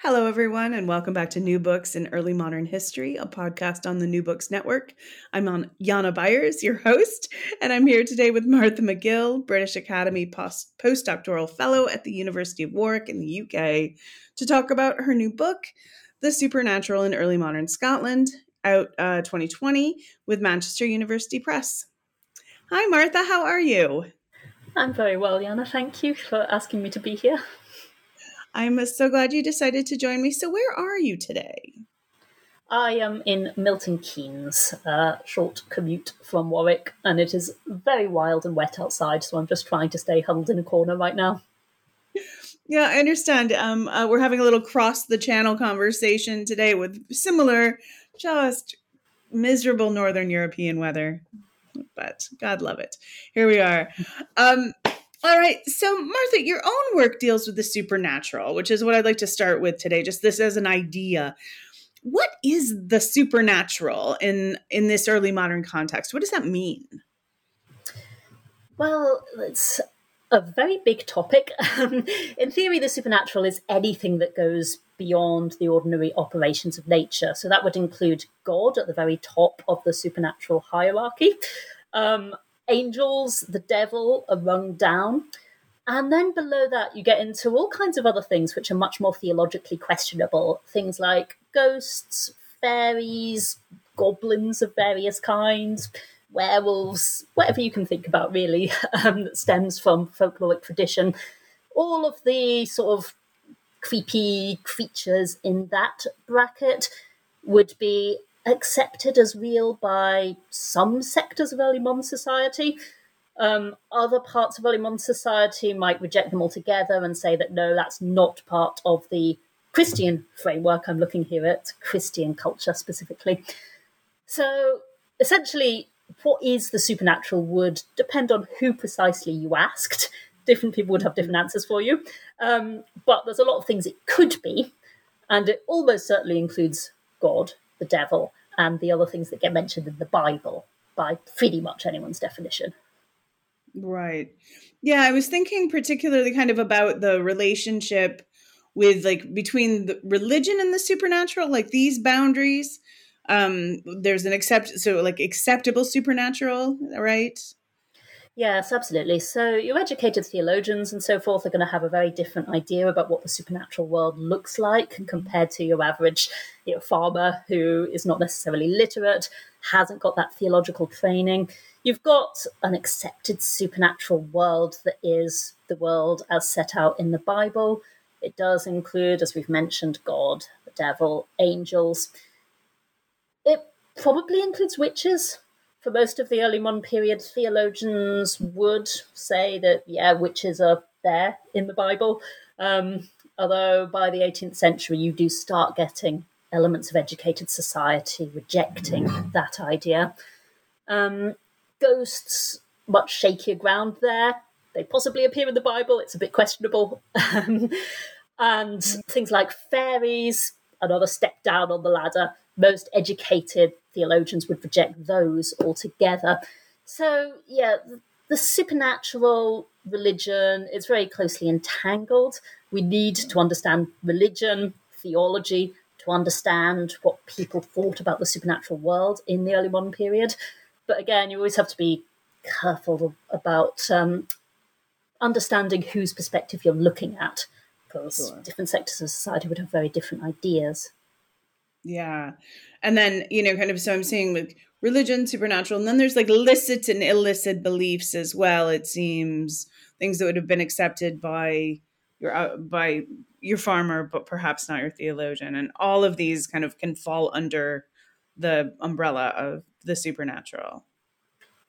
Hello, everyone, and welcome back to New Books in Early Modern History, a podcast on the New Books Network. I'm on Jana Byars, your host, and I'm here today with Martha McGill, British Academy post- postdoctoral fellow at the University of Warwick in the UK, to talk about her new book, The Supernatural in Early Modern Scotland, out uh, 2020 with Manchester University Press. Hi, Martha, how are you? I'm very well, Jana. Thank you for asking me to be here. I'm so glad you decided to join me. So, where are you today? I am in Milton Keynes, a short commute from Warwick, and it is very wild and wet outside, so I'm just trying to stay huddled in a corner right now. Yeah, I understand. Um, uh, we're having a little cross the channel conversation today with similar, just miserable Northern European weather, but God love it. Here we are. Um, all right. So, Martha, your own work deals with the supernatural, which is what I'd like to start with today, just this as an idea. What is the supernatural in in this early modern context? What does that mean? Well, it's a very big topic. in theory, the supernatural is anything that goes beyond the ordinary operations of nature. So that would include God at the very top of the supernatural hierarchy. Um, angels, the devil are rung down. And then below that, you get into all kinds of other things which are much more theologically questionable. Things like ghosts, fairies, goblins of various kinds, werewolves, whatever you can think about, really, um, that stems from folkloric tradition. All of the sort of creepy creatures in that bracket would be accepted as real by some sectors of early modern society. Um, other parts of early modern society might reject them altogether and say that no, that's not part of the Christian framework. I'm looking here at Christian culture specifically. So essentially, what is the supernatural would depend on who precisely you asked. Different people would have different answers for you. Um, but there's a lot of things it could be, and it almost certainly includes God, the devil, and the other things that get mentioned in the Bible by pretty much anyone's definition. Right. Yeah, I was thinking particularly kind of about the relationship with like between the religion and the supernatural, like these boundaries. Um, there's an accept so like acceptable supernatural, right? Yes, absolutely. So, your educated theologians and so forth are going to have a very different idea about what the supernatural world looks like compared to your average you know, farmer who is not necessarily literate, hasn't got that theological training. You've got an accepted supernatural world that is the world as set out in the Bible. It does include, as we've mentioned, God, the devil, angels. It probably includes witches for most of the early modern period, theologians would say that, yeah, witches are there in the Bible. Um, although by the 18th century, you do start getting elements of educated society rejecting that idea. Um, ghosts, much shakier ground there. They possibly appear in the Bible, it's a bit questionable. and things like fairies, another step down on the ladder. Most educated theologians would reject those altogether. So, yeah, the supernatural religion is very closely entangled. We need to understand religion, theology, to understand what people thought about the supernatural world in the early modern period. But again, you always have to be careful about um, understanding whose perspective you're looking at, because sure. different sectors of society would have very different ideas. Yeah. And then, you know, kind of, so I'm seeing like religion, supernatural, and then there's like licit and illicit beliefs as well, it seems. Things that would have been accepted by your uh, by your farmer, but perhaps not your theologian. And all of these kind of can fall under the umbrella of the supernatural.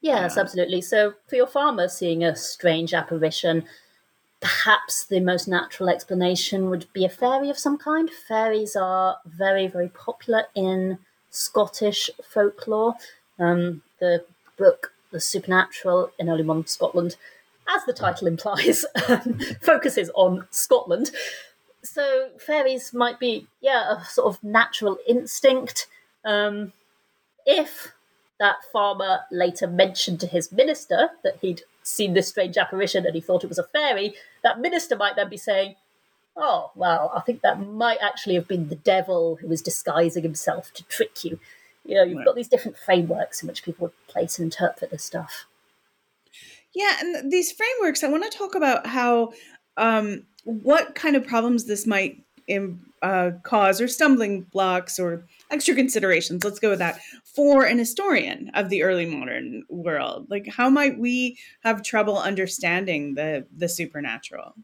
Yes, yeah. absolutely. So for your farmer seeing a strange apparition, perhaps the most natural explanation would be a fairy of some kind. Fairies are very, very popular in Scottish folklore. Um, the book, The Supernatural in Early Modern Scotland, as the title implies, focuses on Scotland. So fairies might be, yeah, a sort of natural instinct. Um, if that farmer later mentioned to his minister that he'd seen this strange apparition and he thought it was a fairy, that minister might then be saying, Oh, well, I think that might actually have been the devil who was disguising himself to trick you. You know, you've right. got these different frameworks in which people would place and interpret this stuff. Yeah, and these frameworks, I want to talk about how um, what kind of problems this might uh, cause or stumbling blocks or extra considerations. Let's go with that. For an historian of the early modern world like how might we have trouble understanding the the supernatural?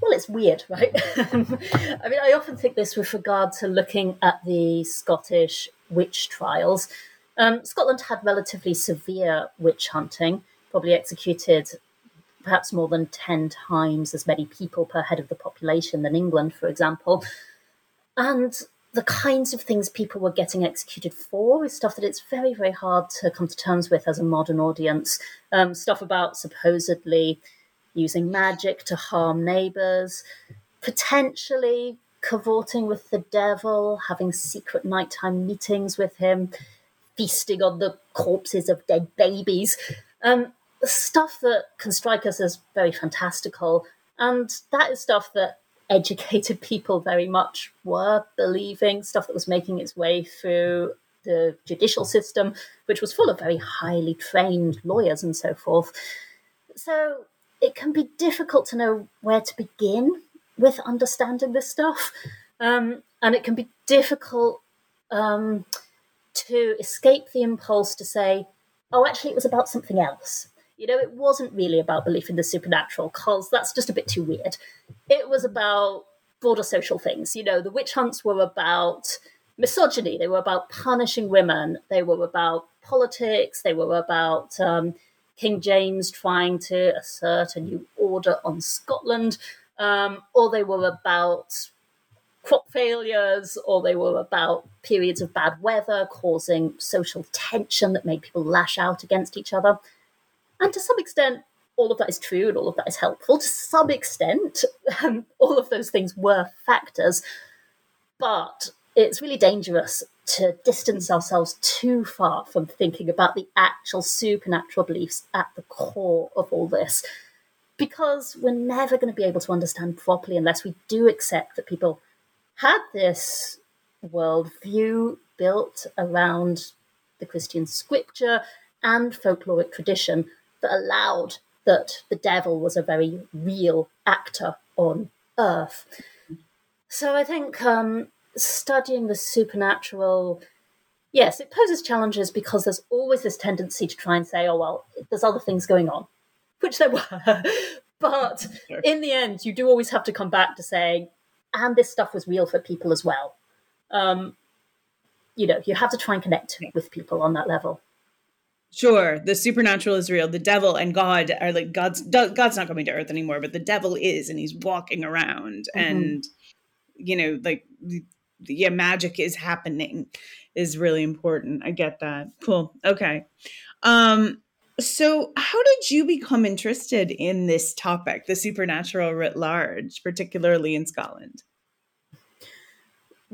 Well it's weird right? I mean i often think this with regard to looking at the scottish witch trials. Um, scotland had relatively severe witch hunting probably executed perhaps more than 10 times as many people per head of the population than england for example and the kinds of things people were getting executed for is stuff that it's very, very hard to come to terms with as a modern audience. Um, stuff about supposedly using magic to harm neighbors, potentially cavorting with the devil, having secret nighttime meetings with him, feasting on the corpses of dead babies. Um, stuff that can strike us as very fantastical. And that is stuff that educated people very much were believing, stuff that was making its way through the judicial system, which was full of very highly trained lawyers and so forth. So it can be difficult to know where to begin with understanding this stuff. Um, and it can be difficult um, to escape the impulse to say, oh, actually, it was about something else. You know, it wasn't really about belief in the supernatural because that's just a bit too weird. It was about broader social things. You know, the witch hunts were about misogyny, they were about punishing women, they were about politics, they were about um, King James trying to assert a new order on Scotland, um, or they were about crop failures, or they were about periods of bad weather causing social tension that made people lash out against each other. And to some extent, all of that is true and all of that is helpful. To some extent, um, all of those things were factors. But it's really dangerous to distance ourselves too far from thinking about the actual supernatural beliefs at the core of all this. Because we're never going to be able to understand properly unless we do accept that people had this worldview built around the Christian scripture and folkloric tradition that allowed that the devil was a very real actor on earth. So I think um, studying the supernatural, yes, it poses challenges because there's always this tendency to try and say, oh, well, there's other things going on, which there were. but in the end, you do always have to come back to saying, and this stuff was real for people as well. Um, you know, you have to try and connect with people on that level. Sure, the supernatural is real. The devil and God are like God's God's not coming to earth anymore, but the devil is and he's walking around mm-hmm. and you know like yeah magic is happening is really important. I get that. Cool. Okay. Um so how did you become interested in this topic, the supernatural writ large, particularly in Scotland?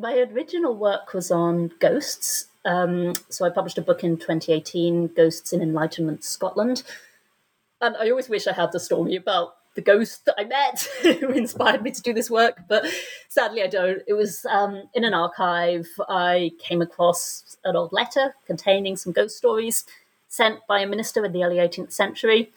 My original work was on ghosts um, so I published a book in 2018, Ghosts in Enlightenment Scotland. And I always wish I had the story about the ghost that I met who inspired me to do this work, but sadly I don't. It was um, in an archive. I came across an old letter containing some ghost stories sent by a minister in the early 18th century.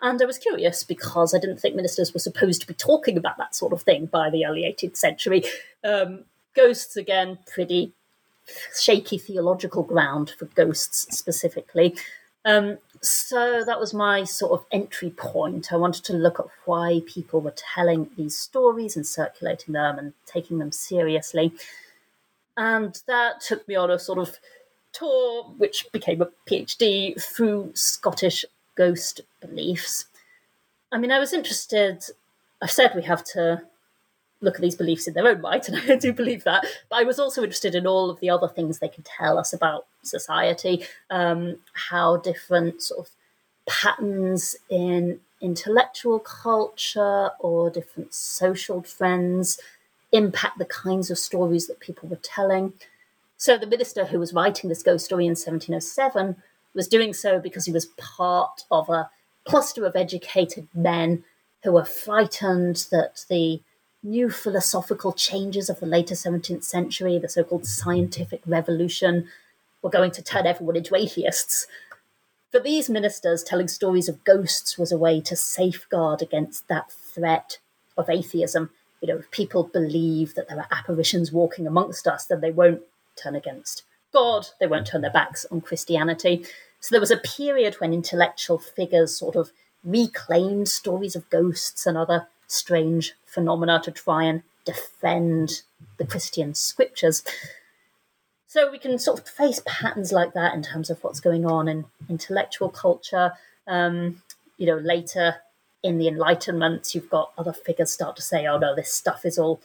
And I was curious because I didn't think ministers were supposed to be talking about that sort of thing by the early 18th century. Um, ghosts, again, pretty shaky theological ground for ghosts specifically. Um, so that was my sort of entry point. I wanted to look at why people were telling these stories and circulating them and taking them seriously. And that took me on a sort of tour, which became a PhD through Scottish ghost beliefs. I mean, I was interested. I've said we have to look at these beliefs in their own right, and I do believe that. But I was also interested in all of the other things they can tell us about society, um, how different sort of patterns in intellectual culture or different social trends impact the kinds of stories that people were telling. So the minister who was writing this ghost story in 1707 was doing so because he was part of a cluster of educated men who were frightened that the new philosophical changes of the later 17th century, the so called scientific revolution, were going to turn everyone into atheists. For these ministers, telling stories of ghosts was a way to safeguard against that threat of atheism. You know, if people believe that there are apparitions walking amongst us, then they won't turn against God, they won't turn their backs on Christianity. So there was a period when intellectual figures sort of reclaimed stories of ghosts and other strange phenomena to try and defend the Christian scriptures. So we can sort of face patterns like that in terms of what's going on in intellectual culture. Um, you know, later in the Enlightenment, you've got other figures start to say, "Oh no, this stuff is all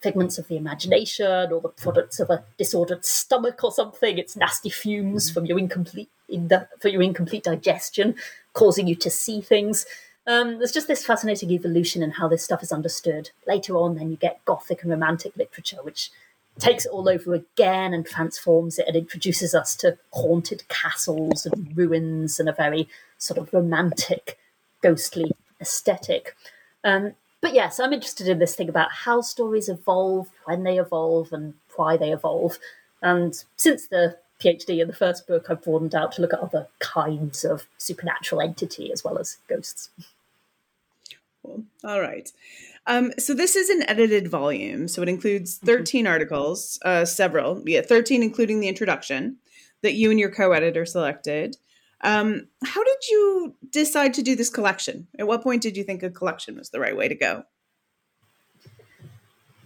figments of the imagination or the products of a disordered stomach or something. It's nasty fumes from your incomplete in the, for your incomplete digestion, causing you to see things." Um, there's just this fascinating evolution in how this stuff is understood. Later on, then you get Gothic and Romantic literature, which takes it all over again and transforms it and introduces us to haunted castles and ruins and a very sort of romantic, ghostly aesthetic. Um, but yes, I'm interested in this thing about how stories evolve, when they evolve, and why they evolve. And since the PhD in the first book, I've broadened out to look at other kinds of supernatural entity as well as ghosts. Cool. All right. Um, so this is an edited volume. So it includes mm-hmm. 13 articles, uh, several, yeah, 13 including the introduction that you and your co-editor selected. Um, how did you decide to do this collection? At what point did you think a collection was the right way to go?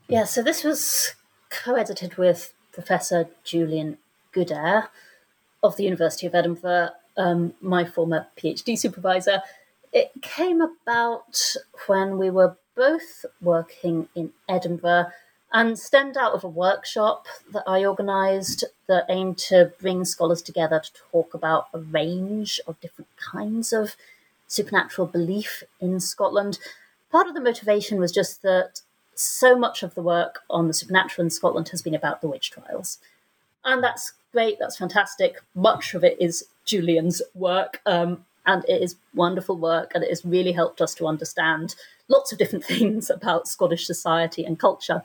Yeah, so this was co-edited with Professor Julian Goodare of the University of Edinburgh, um, my former PhD supervisor, it came about when we were both working in Edinburgh and stemmed out of a workshop that I organised that aimed to bring scholars together to talk about a range of different kinds of supernatural belief in Scotland. Part of the motivation was just that so much of the work on the supernatural in Scotland has been about the witch trials. And that's great, that's fantastic. Much of it is Julian's work. Um, and it is wonderful work and it has really helped us to understand lots of different things about Scottish society and culture.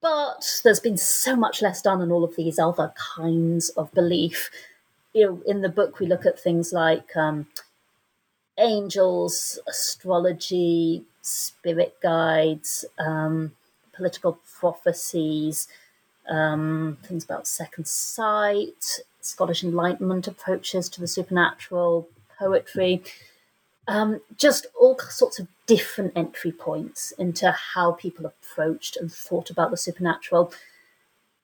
But there's been so much less done on all of these other kinds of belief. You know, in the book, we look at things like um, angels, astrology, spirit guides, um, political prophecies, um, things about second sight, Scottish Enlightenment approaches to the supernatural, poetry, um, just all sorts of different entry points into how people approached and thought about the supernatural.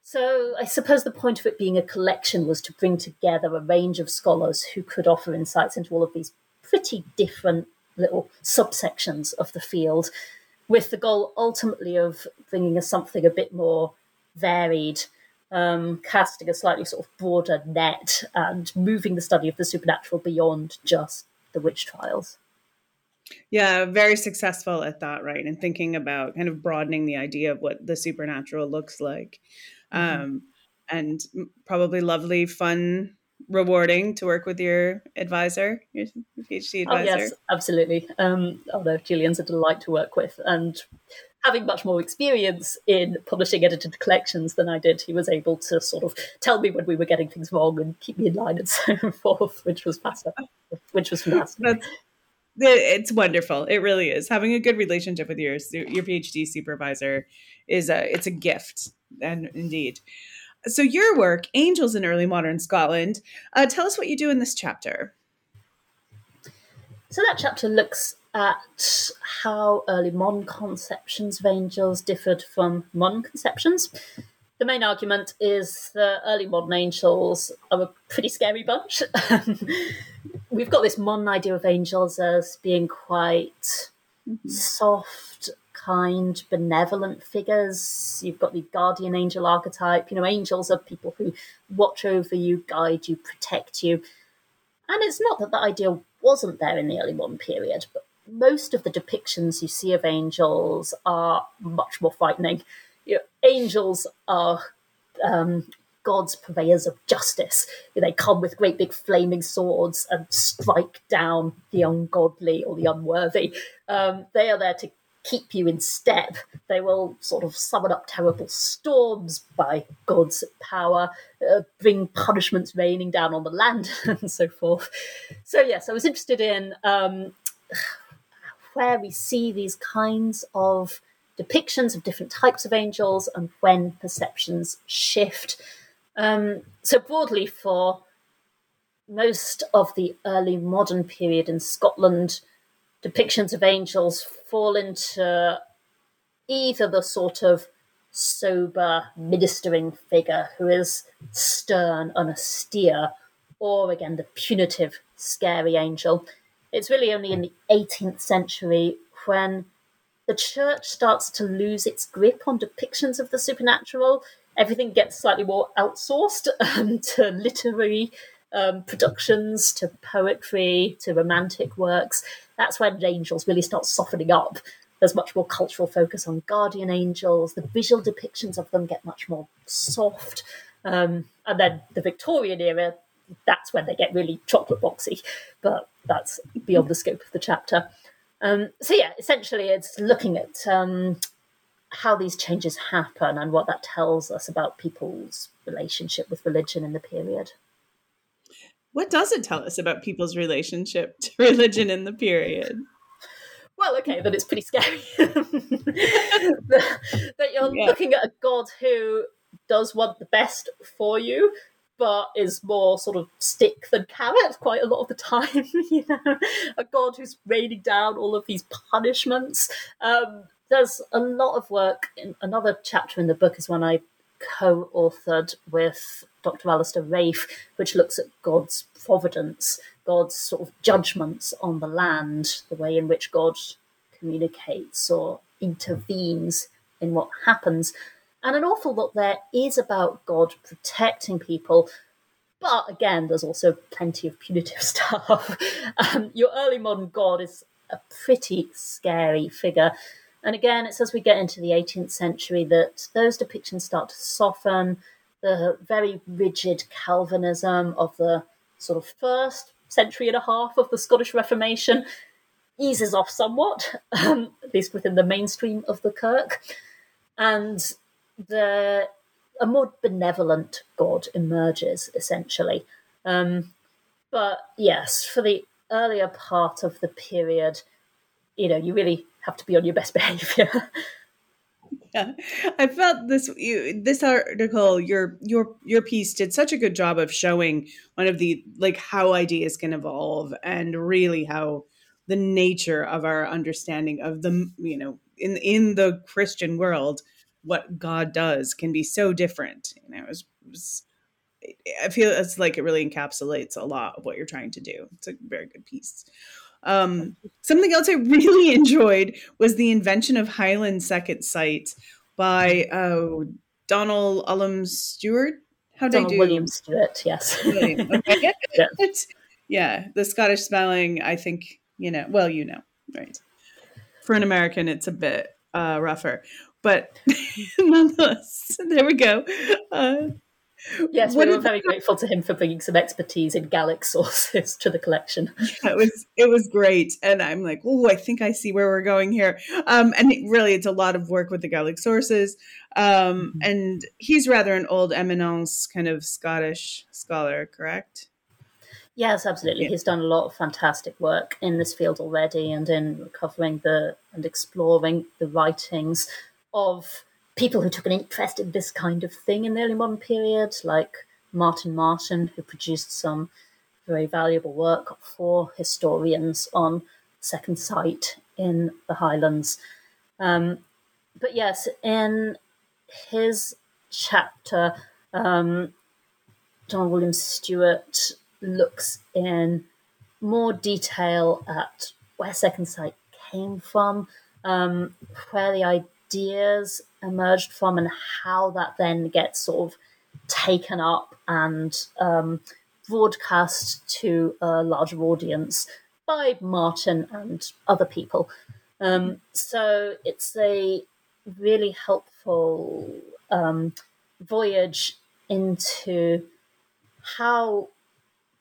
So, I suppose the point of it being a collection was to bring together a range of scholars who could offer insights into all of these pretty different little subsections of the field, with the goal ultimately of bringing us something a bit more varied um, casting a slightly sort of broader net and moving the study of the supernatural beyond just the witch trials. Yeah, very successful at that, right? And thinking about kind of broadening the idea of what the supernatural looks like. Mm-hmm. Um, and probably lovely, fun, rewarding to work with your advisor, your PhD advisor. Oh, yes, absolutely. Um, although Julian's a delight to work with. And having much more experience in publishing edited collections than I did, he was able to sort of tell me when we were getting things wrong and keep me in line and so forth, which was fascinating. Which was fantastic. it's wonderful. It really is. Having a good relationship with your your PhD supervisor is a it's a gift, and indeed. So your work, Angels in Early Modern Scotland. Uh, tell us what you do in this chapter. So that chapter looks at how early modern conceptions of angels differed from modern conceptions. The main argument is that early modern angels are a pretty scary bunch. we've got this modern idea of angels as being quite mm-hmm. soft, kind, benevolent figures. You've got the guardian angel archetype. You know, angels are people who watch over you, guide you, protect you. And it's not that the idea wasn't there in the early modern period, but most of the depictions you see of angels are much more frightening. You know, angels are um, God's purveyors of justice. They come with great big flaming swords and strike down the ungodly or the unworthy. Um, they are there to keep you in step. They will sort of summon up terrible storms by God's power, uh, bring punishments raining down on the land, and so forth. So, yes, I was interested in um, where we see these kinds of depictions of different types of angels and when perceptions shift. Um, so, broadly, for most of the early modern period in Scotland, depictions of angels fall into either the sort of sober ministering figure who is stern and austere, or again the punitive, scary angel. It's really only in the 18th century when the church starts to lose its grip on depictions of the supernatural everything gets slightly more outsourced um, to literary um, productions, to poetry, to romantic works. That's when angels really start softening up. There's much more cultural focus on guardian angels. The visual depictions of them get much more soft. Um, and then the Victorian era, that's when they get really chocolate boxy. But that's beyond the scope of the chapter. Um, so yeah, essentially, it's looking at um, how these changes happen and what that tells us about people's relationship with religion in the period. What does it tell us about people's relationship to religion in the period? Well, okay, then it's pretty scary. that you're yeah. looking at a god who does want the best for you, but is more sort of stick than carrot quite a lot of the time. you know, a god who's raining down all of these punishments. Um, there's a lot of work. In another chapter in the book is one I co-authored with Dr. Alasdair Raffe, which looks at God's providence, God's sort of judgments on the land, the way in which God communicates or intervenes in what happens. And an awful lot there is about God protecting people. But again, there's also plenty of punitive stuff. um, your early modern God is a pretty scary figure. And again, it's as we get into the 18th century that those depictions start to soften. The very rigid Calvinism of the sort of first century and a half of the Scottish Reformation eases off somewhat, um, at least within the mainstream of the Kirk. And the a more benevolent God emerges, essentially. Um, but yes, for the earlier part of the period, you know, you really have to be on your best behavior. yeah, I felt this you, this article, your your your piece did such a good job of showing one of the like how ideas can evolve and really how the nature of our understanding of the you know in in the Christian world what God does can be so different. You know, it was, it was I feel it's like it really encapsulates a lot of what you're trying to do. It's a very good piece. Um, something else I really enjoyed was the invention of Highland Second Sight by uh, Donald Ullum Stewart. How did I do? William Stewart, yes. Okay. yeah. yeah, the Scottish spelling, I think, you know, well, you know, right. For an American, it's a bit uh, rougher. But nonetheless, there we go. Uh, Yes, we were very grateful to him for bringing some expertise in Gaelic sources to the collection. Yeah, it was it was great, and I'm like, oh, I think I see where we're going here. Um, and it, really, it's a lot of work with the Gaelic sources. Um, mm-hmm. and he's rather an old eminence kind of Scottish scholar, correct? Yes, absolutely. Yeah. He's done a lot of fantastic work in this field already, and in recovering the and exploring the writings of people who took an interest in this kind of thing in the early modern period, like Martin Martin, who produced some very valuable work for historians on Second Sight in the Highlands. Um, but yes, in his chapter, um, John William Stewart looks in more detail at where Second Sight came from, um, where the ideas emerged from, and how that then gets sort of taken up and um, broadcast to a larger audience by Martin and other people. Um, so it's a really helpful um, voyage into how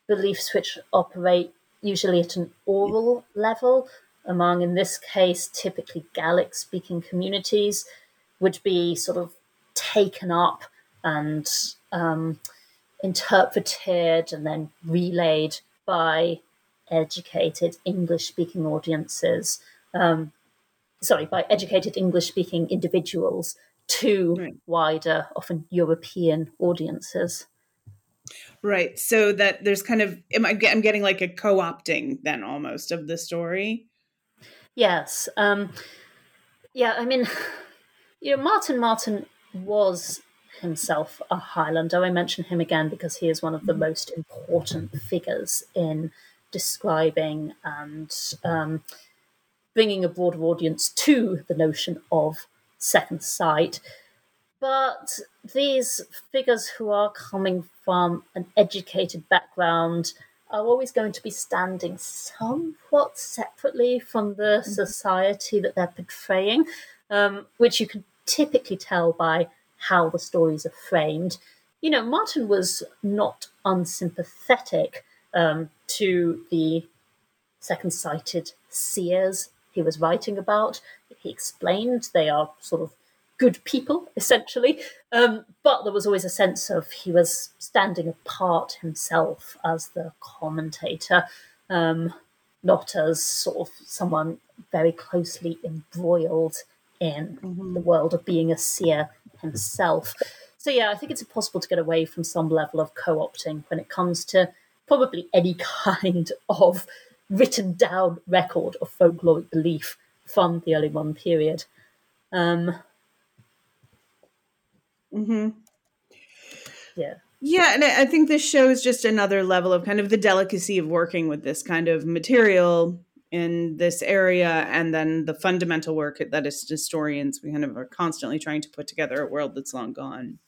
beliefs which operate usually at an oral level among, in this case, typically Gaelic speaking communities, would be sort of taken up and um, interpreted and then relayed by educated English speaking audiences. Um, sorry, by educated English speaking individuals to right. wider, often European audiences. Right. So that there's kind of I'm getting like a co-opting then almost of the story. Yes. Um, yeah. I mean, you know, Martin Martin was himself a Highlander. I mention him again because he is one of the most important figures in describing and um, bringing a broader audience to the notion of second sight. But these figures who are coming from an educated background are always going to be standing somewhat separately from the mm-hmm. society that they're portraying, um, which you can typically tell by how the stories are framed. You know, Martin was not unsympathetic um, to the second sighted seers he was writing about. He explained they are sort of good people, essentially. Um, but there was always a sense of he was standing apart himself as the commentator, um, not as sort of someone very closely embroiled in mm-hmm. the world of being a seer himself. So, yeah, I think it's impossible to get away from some level of co opting when it comes to probably any kind of written down record of folkloric belief from the early modern period. Um, hmm Yeah. Yeah, and I think this shows just another level of kind of the delicacy of working with this kind of material in this area, and then the fundamental work that as historians we kind of are constantly trying to put together a world that's long gone.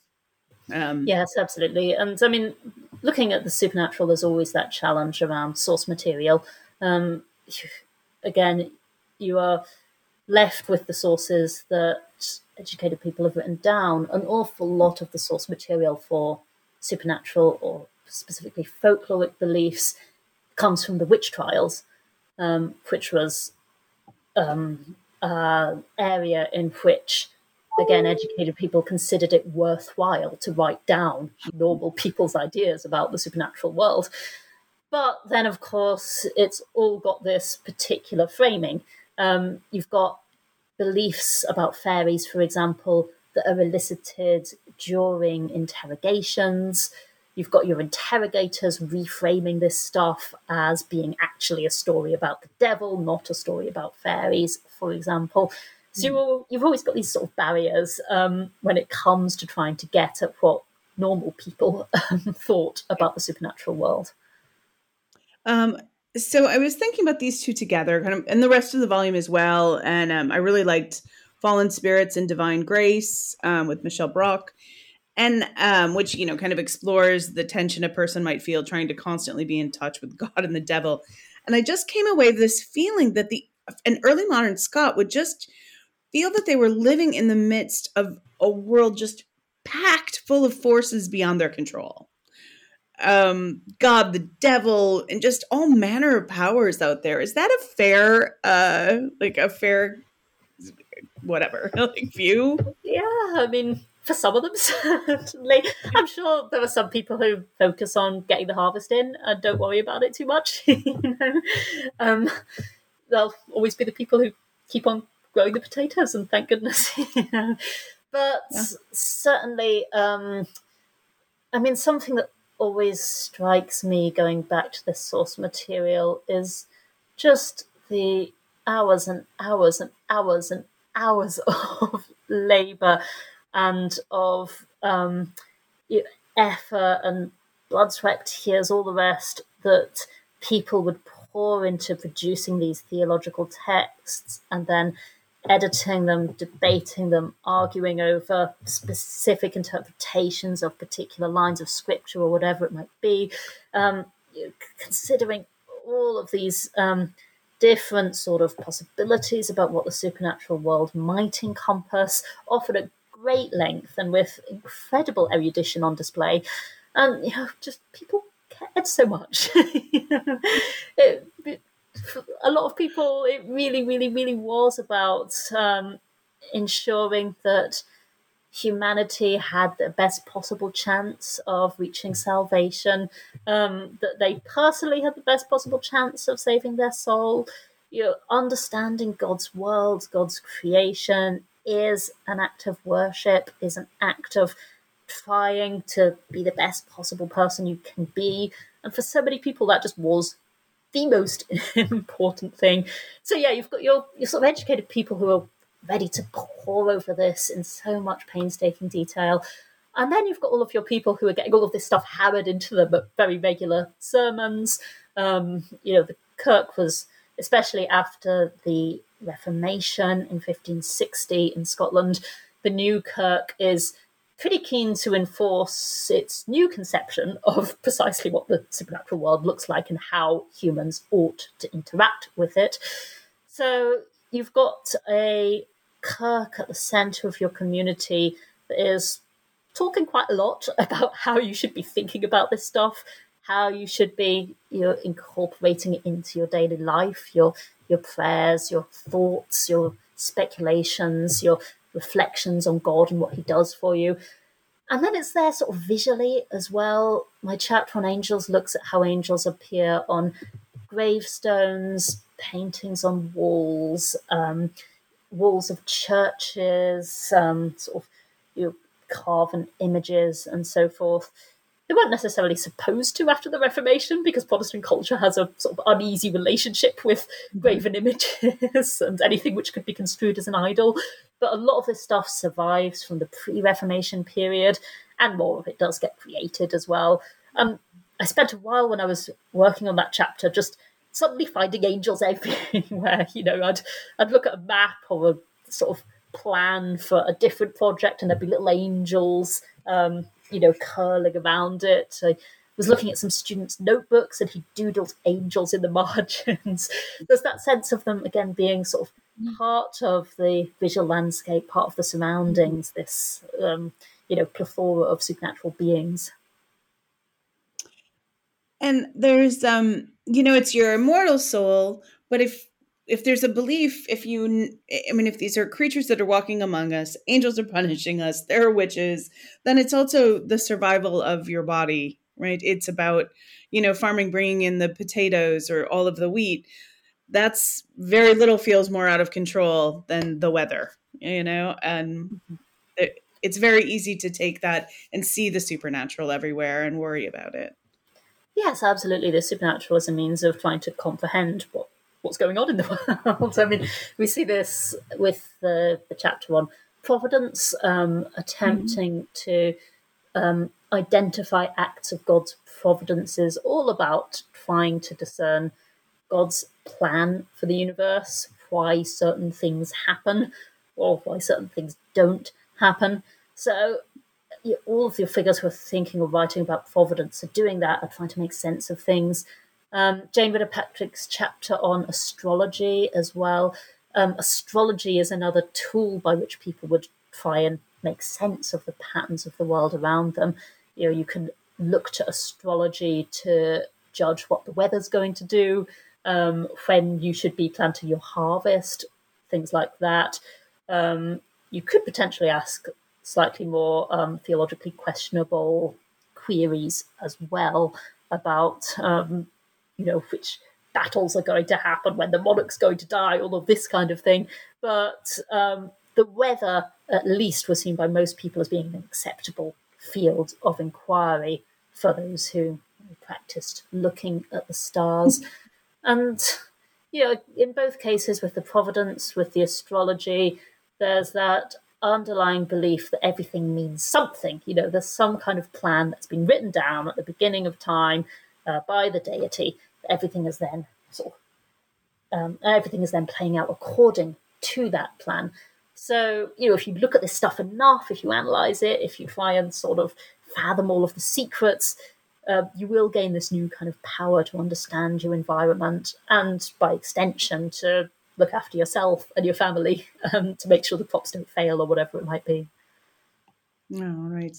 Um, yes, absolutely. And I mean, looking at the supernatural, there's always that challenge around source material. Um, again, you are left with the sources that educated people have written down, an awful lot of the source material for supernatural or specifically folkloric beliefs comes from the witch trials, um, which was um, an area in which, again, educated people considered it worthwhile to write down normal people's ideas about the supernatural world. But then, of course, it's all got this particular framing. Um, you've got beliefs about fairies, for example, that are elicited during interrogations. You've got your interrogators reframing this stuff as being actually a story about the devil, not a story about fairies, for example. So you've always got these sort of barriers um, when it comes to trying to get at what normal people um, thought about the supernatural world. Um, so I was thinking about these two together, kind of, and the rest of the volume as well. And um, I really liked Fallen Spirits and Divine Grace um, with Michelle Brock, and um, which you know kind of explores the tension a person might feel trying to constantly be in touch with God and the devil. And I just came away with this feeling that the an early modern Scot would just feel that they were living in the midst of a world just packed full of forces beyond their control um god the devil and just all manner of powers out there. Is that a fair uh like a fair whatever like view? Yeah i mean for some of them certainly. I'm sure there are some people who focus on getting the harvest in and don't worry about it too much you know? Um there'll always be the people who keep on growing the potatoes and thank goodness you know? But yeah. certainly um i mean something that always strikes me going back to this source material is just the hours and hours and hours and hours of labor and of um, effort and blood, sweat, tears, all the rest that people would pour into producing these theological texts and then editing them, debating them, arguing over specific interpretations of particular lines of scripture or whatever it might be, um, considering all of these um, different sort of possibilities about what the supernatural world might encompass, often at great length and with incredible erudition on display. And you know, just people cared so much. it, it, a lot of people, it really, really, really was about um, ensuring that humanity had the best possible chance of reaching salvation, um, that they personally had the best possible chance of saving their soul. You know, understanding God's world, God's creation is an act of worship, is an act of trying to be the best possible person you can be. And for so many people, that just was the most important thing. So yeah, you've got your your sort of educated people who are ready to pore over this in so much painstaking detail. And then you've got all of your people who are getting all of this stuff hammered into them at very regular sermons. Um, you know, the Kirk was, especially after the Reformation in 1560 in Scotland, the new Kirk is pretty keen to enforce its new conception of precisely what the supernatural world looks like and how humans ought to interact with it. So you've got a Kirk at the center of your community that is talking quite a lot about how you should be thinking about this stuff, how you should be you know incorporating it into your daily life, your your prayers, your thoughts, your speculations, your reflections on God and what He does for you. And then it's there sort of visually as well. My chapter on angels looks at how angels appear on gravestones, paintings on walls, um, walls of churches, um, sort of you know, carven images and so forth. They weren't necessarily supposed to after the Reformation because Protestant culture has a sort of uneasy relationship with mm-hmm. graven images and anything which could be construed as an idol. But a lot of this stuff survives from the pre Reformation period, and more of it does get created as well. Um, I spent a while when I was working on that chapter just suddenly finding angels everywhere. You know, I'd I'd look at a map or a sort of plan for a different project, and there'd be little angels, um, you know, curling around it. I was looking at some students' notebooks, and he doodled angels in the margins. There's that sense of them again being sort of part of the visual landscape, part of the surroundings. This, um, you know, plethora of supernatural beings. And there's um you know it's your immortal soul, but if if there's a belief if you i mean if these are creatures that are walking among us angels are punishing us they're witches then it's also the survival of your body right? It's about you know farming bringing in the potatoes or all of the wheat. That's very little feels more out of control than the weather you know? And mm-hmm. it, it's very easy to take that and see the supernatural everywhere and worry about it. Yes, absolutely. The supernatural is a means of trying to comprehend what what's going on in the world. I mean, we see this with the, the chapter on providence, um, attempting mm-hmm. to um, identify acts of God's providence is all about trying to discern God's plan for the universe, why certain things happen or why certain things don't happen. So all of your figures who are thinking or writing about providence are doing that, are trying to make sense of things. Um, Jane Patrick's chapter on astrology as well. Um, astrology is another tool by which people would try and make sense of the patterns of the world around them. You know, you can look to astrology to judge what the weather's going to do, um, when you should be planting your harvest, things like that. Um, you could potentially ask slightly more um, theologically questionable queries as well about, um, you know, which battles are going to happen, when the monarch's going to die, all of this kind of thing. But um, the weather, at least, was seen by most people as being an acceptable field of inquiry for those who practiced looking at the stars. and, you know, in both cases, with the providence, with the astrology, there's that underlying belief that everything means something. You know, there's some kind of plan that's been written down at the beginning of time uh, by the deity. Everything is then sort of, um, everything is then playing out according to that plan. So, you know, if you look at this stuff enough, if you analyze it, if you try and sort of fathom all of the secrets, uh, you will gain this new kind of power to understand your environment and, by extension, to look after yourself and your family um, to make sure the crops don't fail or whatever it might be. Oh, right.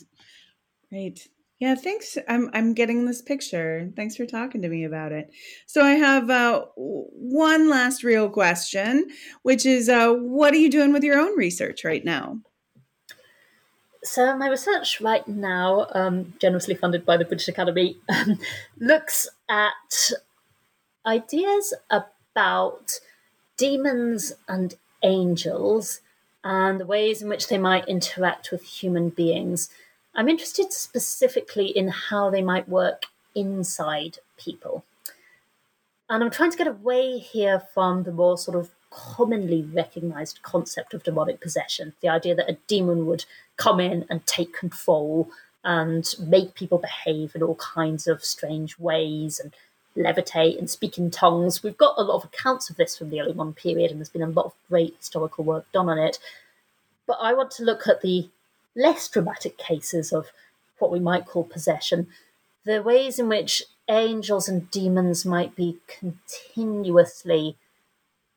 Right. Yeah, thanks. I'm I'm getting this picture. Thanks for talking to me about it. So I have uh, one last real question, which is, uh, what are you doing with your own research right now? So my research right now, um, generously funded by the British Academy, um, looks at ideas about demons and angels and the ways in which they might interact with human beings. I'm interested specifically in how they might work inside people. And I'm trying to get away here from the more sort of commonly recognized concept of demonic possession the idea that a demon would come in and take control and make people behave in all kinds of strange ways and levitate and speak in tongues. We've got a lot of accounts of this from the early modern period, and there's been a lot of great historical work done on it. But I want to look at the less dramatic cases of what we might call possession, the ways in which angels and demons might be continuously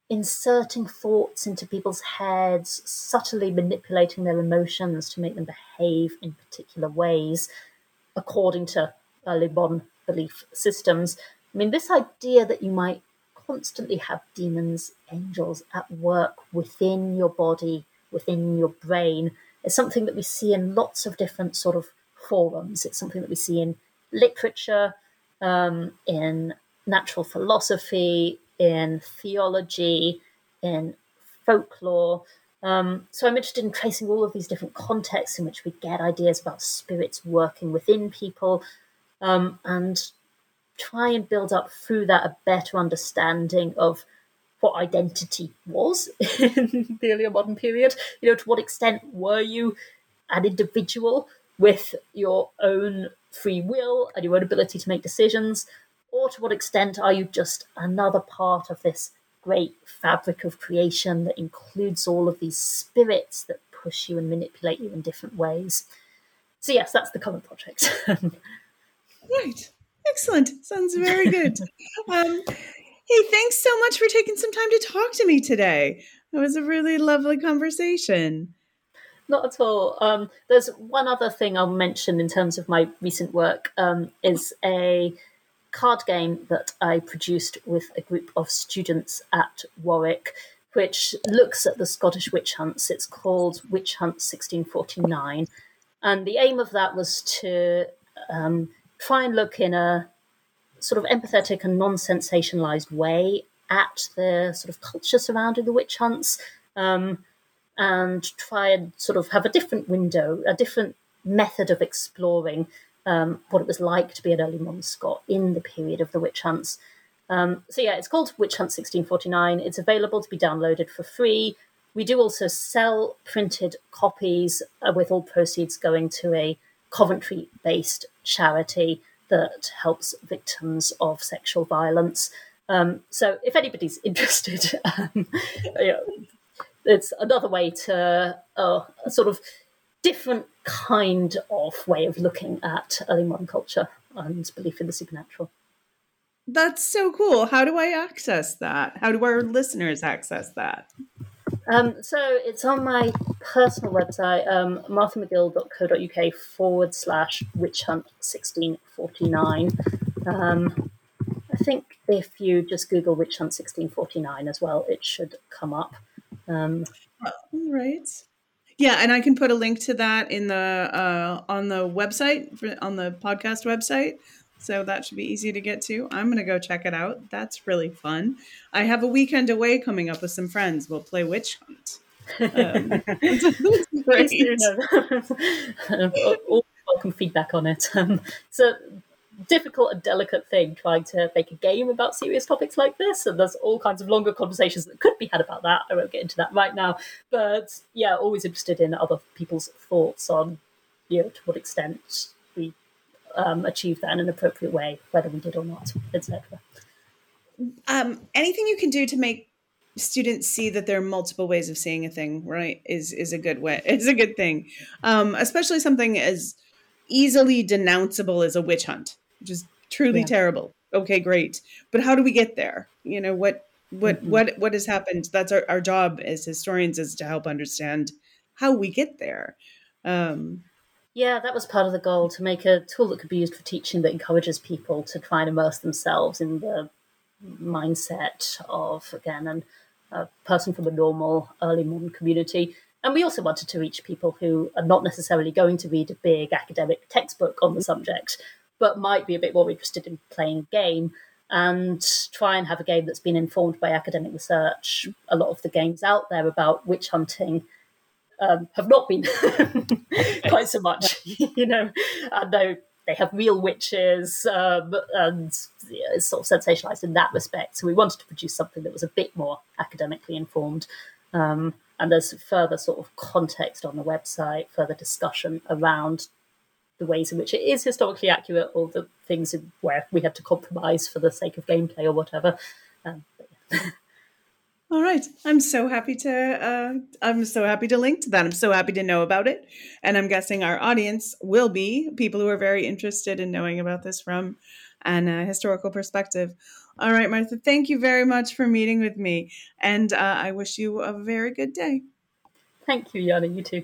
inserting thoughts into people's heads, subtly manipulating their emotions to make them behave in particular ways, according to early modern belief systems. I mean, this idea that you might constantly have demons, angels at work within your body, within your brain, is something that we see in lots of different sort of forums. It's something that we see in literature, um, in natural philosophy, in theology, in folklore. Um, so I'm interested in tracing all of these different contexts in which we get ideas about spirits working within people um, and try and build up through that a better understanding of what identity was in the earlier modern period. You know, to what extent were you an individual with your own free will and your own ability to make decisions, or to what extent are you just another part of this great fabric of creation that includes all of these spirits that push you and manipulate you in different ways? So, yes, that's the current project. right. Excellent. Sounds very good. um, hey, thanks so much for taking some time to talk to me today. It was a really lovely conversation. Not at all. Um, there's one other thing I'll mention in terms of my recent work um, is a card game that I produced with a group of students at Warwick, which looks at the Scottish witch hunts. It's called Witch Hunt 1649. And the aim of that was to um, try and look in a sort of empathetic and non sensationalized way at the sort of culture surrounding the witch hunts um, and try and sort of have a different window, a different method of exploring um, what it was like to be an early modern Scot in the period of the witch hunts. Um, so, yeah, it's called Witch Hunt 1649. It's available to be downloaded for free. We do also sell printed copies uh, with all proceeds going to a Coventry based charity that helps victims of sexual violence. Um, so, if anybody's interested, um, you know, it's another way to uh, a sort of different kind of way of looking at early modern culture and belief in the supernatural. That's so cool. How do I access that? How do our listeners access that? Um, so it's on my personal website, um, marthamcgill.co.uk forward slash witch hunt 1649. Um, I think if you just Google witch hunt 1649 as well, it should come up. Um, All right. Yeah, and I can put a link to that in the uh, on the website for, on the podcast website. So that should be easy to get to. I'm going to go check it out. That's really fun. I have a weekend away coming up with some friends. We'll play Witch Hunt. Um, welcome feedback on it. Um, it's a difficult and delicate thing trying to make a game about serious topics like this, and there's all kinds of longer conversations that could be had about that. I won't get into that right now, but yeah, always interested in other people's thoughts on, you know, to what extent um, achieve that in an appropriate way, whether we did or not, etc. um, anything you can do to make students see that there are multiple ways of seeing a thing right is is a good way is a good thing um, especially something as easily denounceable as a witch hunt which is truly yeah. terrible okay great but how do we get there you know what what mm-hmm. what what has happened that's our, our job as historians is to help understand how we get there um, yeah, that was part of the goal to make a tool that could be used for teaching that encourages people to try and immerse themselves in the mindset of, again, an, a person from a normal early modern community. And we also wanted to reach people who are not necessarily going to read a big academic textbook on the subject, but might be a bit more interested in playing a game and try and have a game that's been informed by academic research. A lot of the games out there about witch hunting um, have not been quite so much, you know, though they have real witches um, and it's sort of sensationalized in that respect. So we wanted to produce something that was a bit more academically informed. Um, and there's further sort of context on the website, further discussion around the ways in which it is historically accurate or the things where we had to compromise for the sake of gameplay or whatever. Um, All right. I'm so happy to uh, I'm so happy to link to that. I'm so happy to know about it. And I'm guessing our audience will be people who are very interested in knowing about this from an uh, historical perspective. All right, Martha, thank you very much for meeting with me. And uh, I wish you a very good day. Thank you, Jana. You too.